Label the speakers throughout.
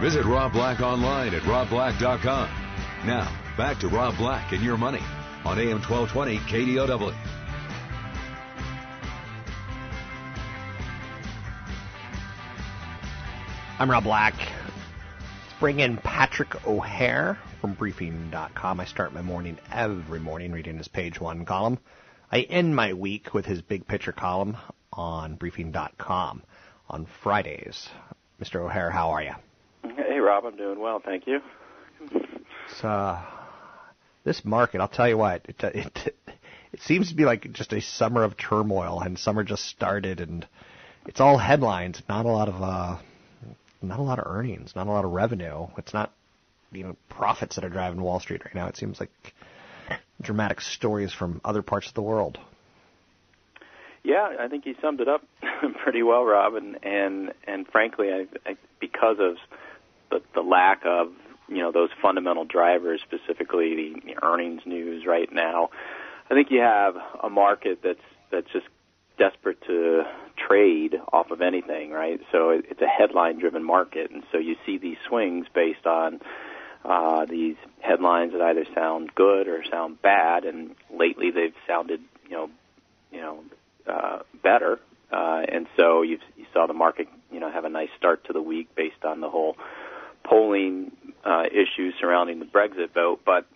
Speaker 1: Visit Rob Black online at robblack.com. Now, back to Rob Black and your money on AM 1220 KDOW.
Speaker 2: I'm Rob Black. Let's bring in Patrick O'Hare from Briefing.com. I start my morning every morning reading his page one column. I end my week with his big picture column on Briefing.com on Fridays. Mr. O'Hare, how are you?
Speaker 3: Rob, I'm doing well, thank you.
Speaker 2: It's, uh, this market, I'll tell you what, it, it, it seems to be like just a summer of turmoil, and summer just started, and it's all headlines, not a lot of, uh, not a lot of earnings, not a lot of revenue. It's not, you know, profits that are driving Wall Street right now. It seems like dramatic stories from other parts of the world.
Speaker 3: Yeah, I think you summed it up pretty well, Rob. And and, and frankly, I, I, because of the, the lack of you know those fundamental drivers, specifically the, the earnings news right now, I think you have a market that's that's just desperate to trade off of anything, right? So it, it's a headline-driven market, and so you see these swings based on uh, these headlines that either sound good or sound bad, and lately they've sounded, you know, you know, uh, better. Uh, and so you you saw the market, you know, have a nice start to the week based on the whole polling uh, issues surrounding the Brexit vote, but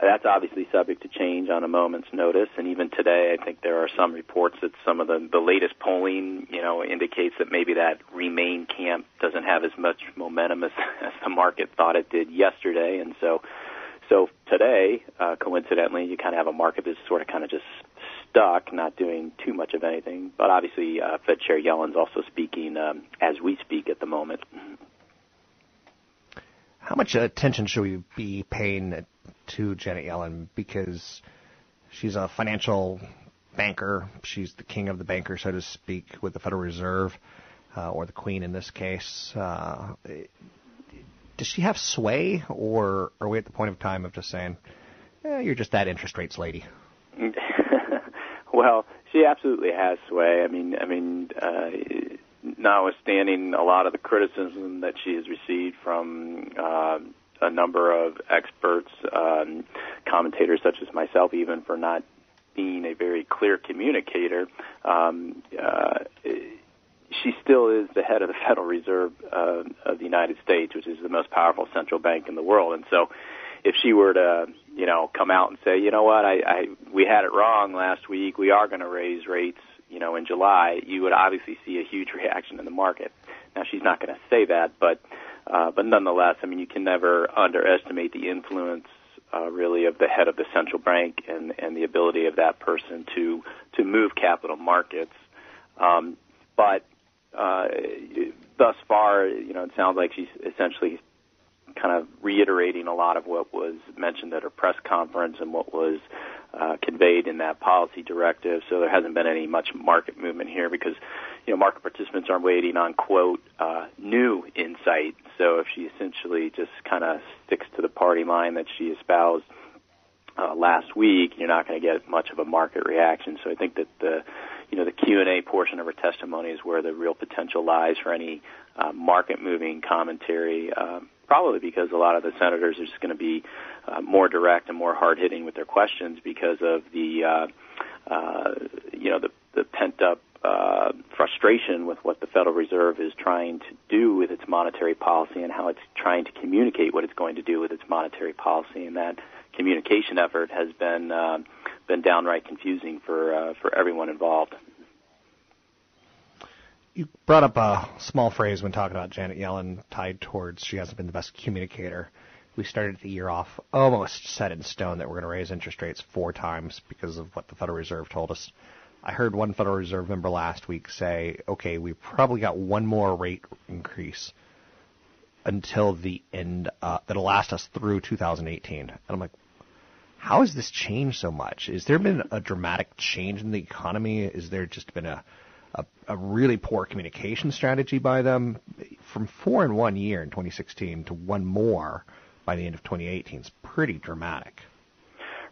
Speaker 3: that's obviously subject to change on a moment's notice. And even today, I think there are some reports that some of the, the latest polling, you know, indicates that maybe that Remain camp doesn't have as much momentum as, as the market thought it did yesterday. And so, so today, uh, coincidentally, you kind of have a market that's sort of kind of just stuck, not doing too much of anything. But obviously, uh, Fed Chair Yellen's also speaking um, as we speak at the moment.
Speaker 2: How much attention should we be paying to Janet Yellen because she's a financial banker. She's the king of the banker, so to speak, with the Federal Reserve, uh, or the queen in this case. Uh, does she have sway, or are we at the point of time of just saying, eh, you're just that interest rates lady?
Speaker 3: well, she absolutely has sway. I mean, I mean, uh, notwithstanding a lot of the criticism that she has received from uh, a number of experts, um, commentators such as myself, even for not being a very clear communicator. Um, uh, she still is the head of the Federal Reserve uh, of the United States, which is the most powerful central bank in the world. And so, if she were to, you know, come out and say, you know what, I, I we had it wrong last week, we are going to raise rates, you know, in July, you would obviously see a huge reaction in the market. Now, she's not going to say that, but uh, but nonetheless, I mean, you can never underestimate the influence uh, really of the head of the central bank and, and the ability of that person to to move capital markets. Um, but uh, thus far, you know, it sounds like she's essentially kind of reiterating a lot of what was mentioned at her press conference and what was uh, conveyed in that policy directive. So there hasn't been any much market movement here because you know market participants are waiting on quote uh, new insight. So if she essentially just kind of sticks to the party line that she espoused uh, last week, you're not going to get much of a market reaction. So I think that the you know the Q and A portion of her testimony is where the real potential lies for any uh, market moving commentary. Um, probably because a lot of the senators are just going to be uh, more direct and more hard hitting with their questions because of the uh, uh, you know the, the pent up uh, frustration with what the Federal Reserve is trying to do with its monetary policy and how it's trying to communicate what it's going to do with its monetary policy, and that communication effort has been uh, been downright confusing for uh, for everyone involved.
Speaker 2: You brought up a small phrase when talking about Janet Yellen, tied towards she hasn't been the best communicator. We started the year off almost set in stone that we're going to raise interest rates four times because of what the Federal Reserve told us I heard one Federal Reserve member last week say, "Okay, we probably got one more rate increase until the end uh, that'll last us through 2018." And I'm like, "How has this changed so much? Is there been a dramatic change in the economy? Is there just been a a, a really poor communication strategy by them from four in one year in 2016 to one more by the end of 2018 is pretty dramatic."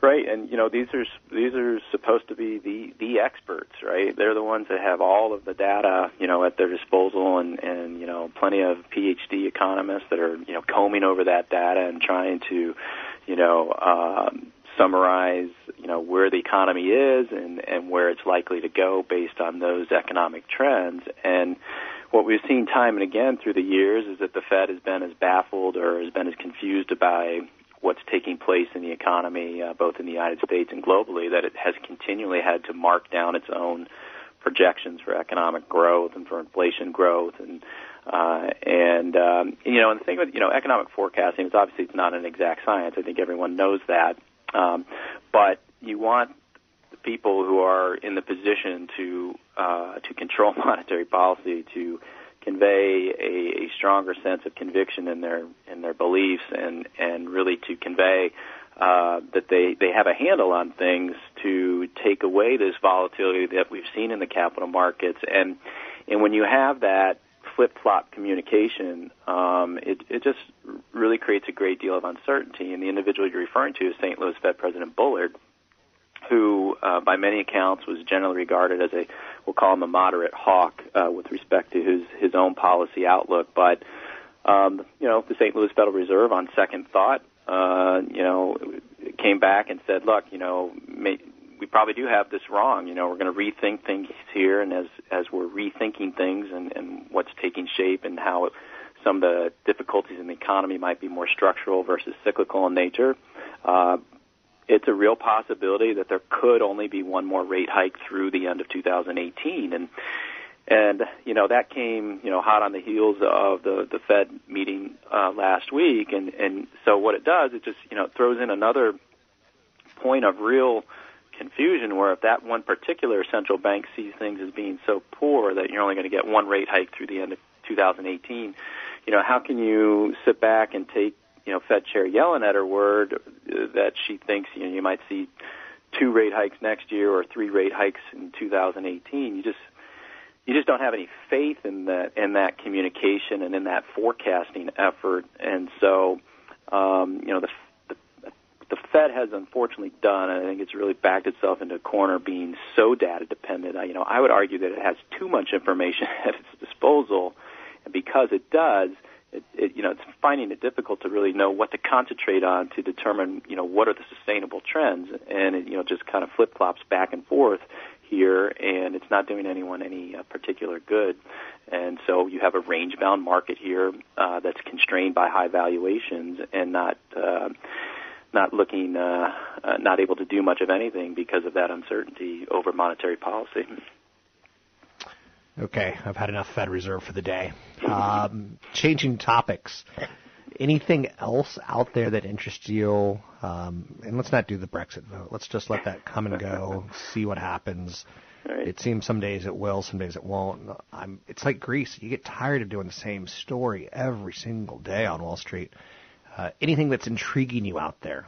Speaker 3: Right, and you know these are these are supposed to be the the experts, right? They're the ones that have all of the data, you know, at their disposal, and and you know plenty of PhD economists that are you know combing over that data and trying to, you know, um, summarize, you know, where the economy is and and where it's likely to go based on those economic trends. And what we've seen time and again through the years is that the Fed has been as baffled or has been as confused by what's taking place in the economy, uh, both in the United States and globally, that it has continually had to mark down its own projections for economic growth and for inflation growth and uh, and um, you know and the thing with you know economic forecasting is obviously it's not an exact science. I think everyone knows that, um, but you want the people who are in the position to uh, to control monetary policy to convey a, a stronger sense of conviction in their in their beliefs and and really to convey uh, that they they have a handle on things to take away this volatility that we've seen in the capital markets. And and when you have that flip flop communication, um, it it just really creates a great deal of uncertainty. And the individual you're referring to is St. Louis Fed President Bullard who, uh, by many accounts, was generally regarded as a, we'll call him a moderate hawk uh, with respect to his his own policy outlook. But um, you know, the St. Louis Federal Reserve, on second thought, uh, you know, came back and said, look, you know, may, we probably do have this wrong. You know, we're going to rethink things here, and as as we're rethinking things and, and what's taking shape and how it, some of the difficulties in the economy might be more structural versus cyclical in nature. Uh, it's a real possibility that there could only be one more rate hike through the end of 2018 and and you know that came you know hot on the heels of the the Fed meeting uh, last week and and so what it does it just you know throws in another point of real confusion where if that one particular central bank sees things as being so poor that you're only going to get one rate hike through the end of 2018 you know how can you sit back and take you know, Fed Chair Yellen at her word uh, that she thinks you know you might see two rate hikes next year or three rate hikes in 2018. You just you just don't have any faith in that in that communication and in that forecasting effort. And so, um, you know, the, the Fed has unfortunately done, I think it's really backed itself into a corner being so data dependent. I, you know, I would argue that it has too much information at its disposal, and because it does, it, it, you know, it's finding it difficult to really know what to concentrate on to determine, you know, what are the sustainable trends, and it, you know, just kind of flip flops back and forth here, and it's not doing anyone any uh, particular good. And so you have a range bound market here uh, that's constrained by high valuations and not. Uh, not looking, uh, uh, not able to do much of anything because of that uncertainty over monetary policy.
Speaker 2: Okay, I've had enough Fed Reserve for the day. Um, changing topics. Anything else out there that interests you? Um, and let's not do the Brexit vote. Let's just let that come and go, see what happens. Right. It seems some days it will, some days it won't. I'm, it's like Greece. You get tired of doing the same story every single day on Wall Street. Uh, anything that's intriguing you out there?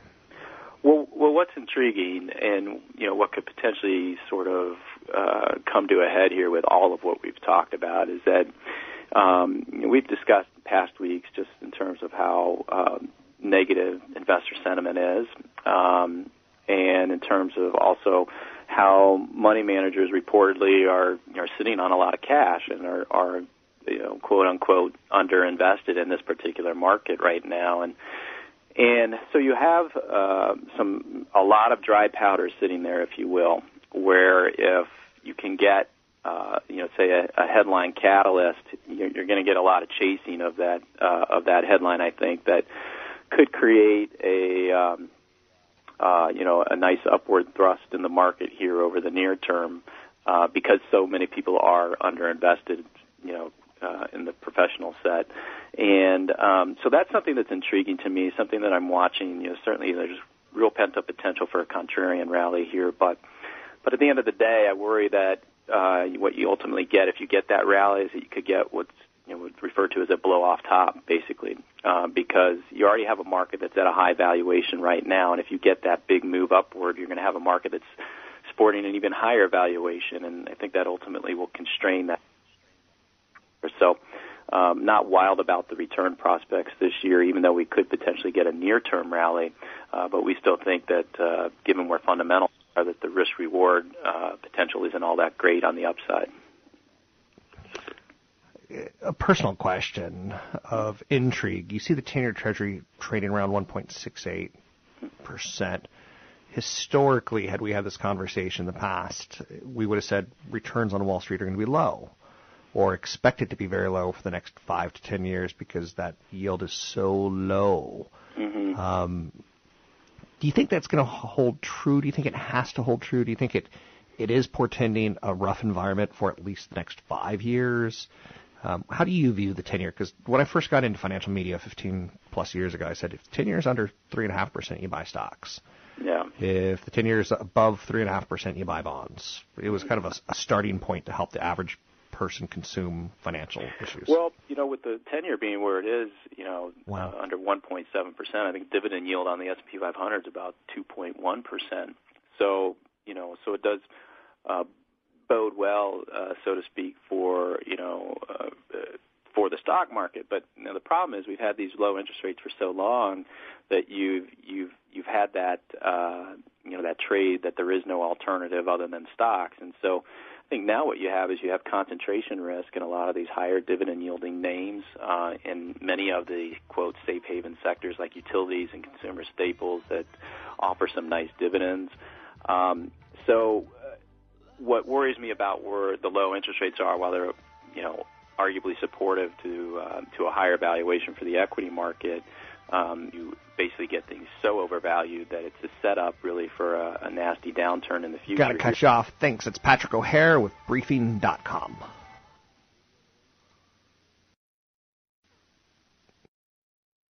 Speaker 3: Well, well, what's intriguing, and you know, what could potentially sort of uh, come to a head here with all of what we've talked about is that um, we've discussed in past weeks just in terms of how um, negative investor sentiment is, um, and in terms of also how money managers reportedly are are sitting on a lot of cash and are are you know quote unquote underinvested in this particular market right now. And and so you have uh, some a lot of dry powder sitting there, if you will, where if you can get uh, you know, say a, a headline catalyst, you're, you're going to get a lot of chasing of that uh, of that headline. I think that could create a um, uh, you know a nice upward thrust in the market here over the near term uh, because so many people are underinvested. You know, uh, in the professional set. And um, so that's something that's intriguing to me, something that I'm watching. You know, certainly there's real pent up potential for a contrarian rally here, but but at the end of the day, I worry that uh, what you ultimately get if you get that rally is that you could get what's you know, referred to as a blow off top, basically, uh, because you already have a market that's at a high valuation right now, and if you get that big move upward, you're going to have a market that's sporting an even higher valuation, and I think that ultimately will constrain that. So, um, not wild about the return prospects this year, even though we could potentially get a near-term rally, uh, but we still think that, uh, given where fundamentals are, that the risk-reward uh, potential isn't all that great on the upside.
Speaker 2: A personal question of intrigue. You see the 10-year Treasury trading around 1.68 percent. Historically, had we had this conversation in the past, we would have said returns on Wall Street are going to be low or expected to be very low for the next five to ten years because that yield is so low. Mm-hmm. Um, do you think that's going to hold true? Do you think it has to hold true? Do you think it it is portending a rough environment for at least the next five years? Um, how do you view the 10 year? Because when I first got into financial media 15 plus years ago, I said if 10 years under 3.5%, you buy stocks.
Speaker 3: Yeah.
Speaker 2: If the 10 years above 3.5%, you buy bonds. It was kind of a, a starting point to help the average person consume financial issues?
Speaker 3: Well, you know, with the 10-year being where it is, you know, wow. uh, under 1.7 percent, I think dividend yield on the S&P 500 is about 2.1 percent. So, you know, so it does uh, bode well, uh, so to speak, for you know. Uh, for the stock market, but you know, the problem is we've had these low interest rates for so long that you've you've you've had that uh, you know that trade that there is no alternative other than stocks, and so I think now what you have is you have concentration risk in a lot of these higher dividend yielding names uh, in many of the quote safe haven sectors like utilities and consumer staples that offer some nice dividends. Um, so what worries me about where the low interest rates are, while they're you know arguably supportive to uh, to a higher valuation for the equity market, um, you basically get things so overvalued that it's a setup really for a, a nasty downturn in the future.
Speaker 2: Got to cut you off. Thanks. It's Patrick O'Hare with Briefing.com.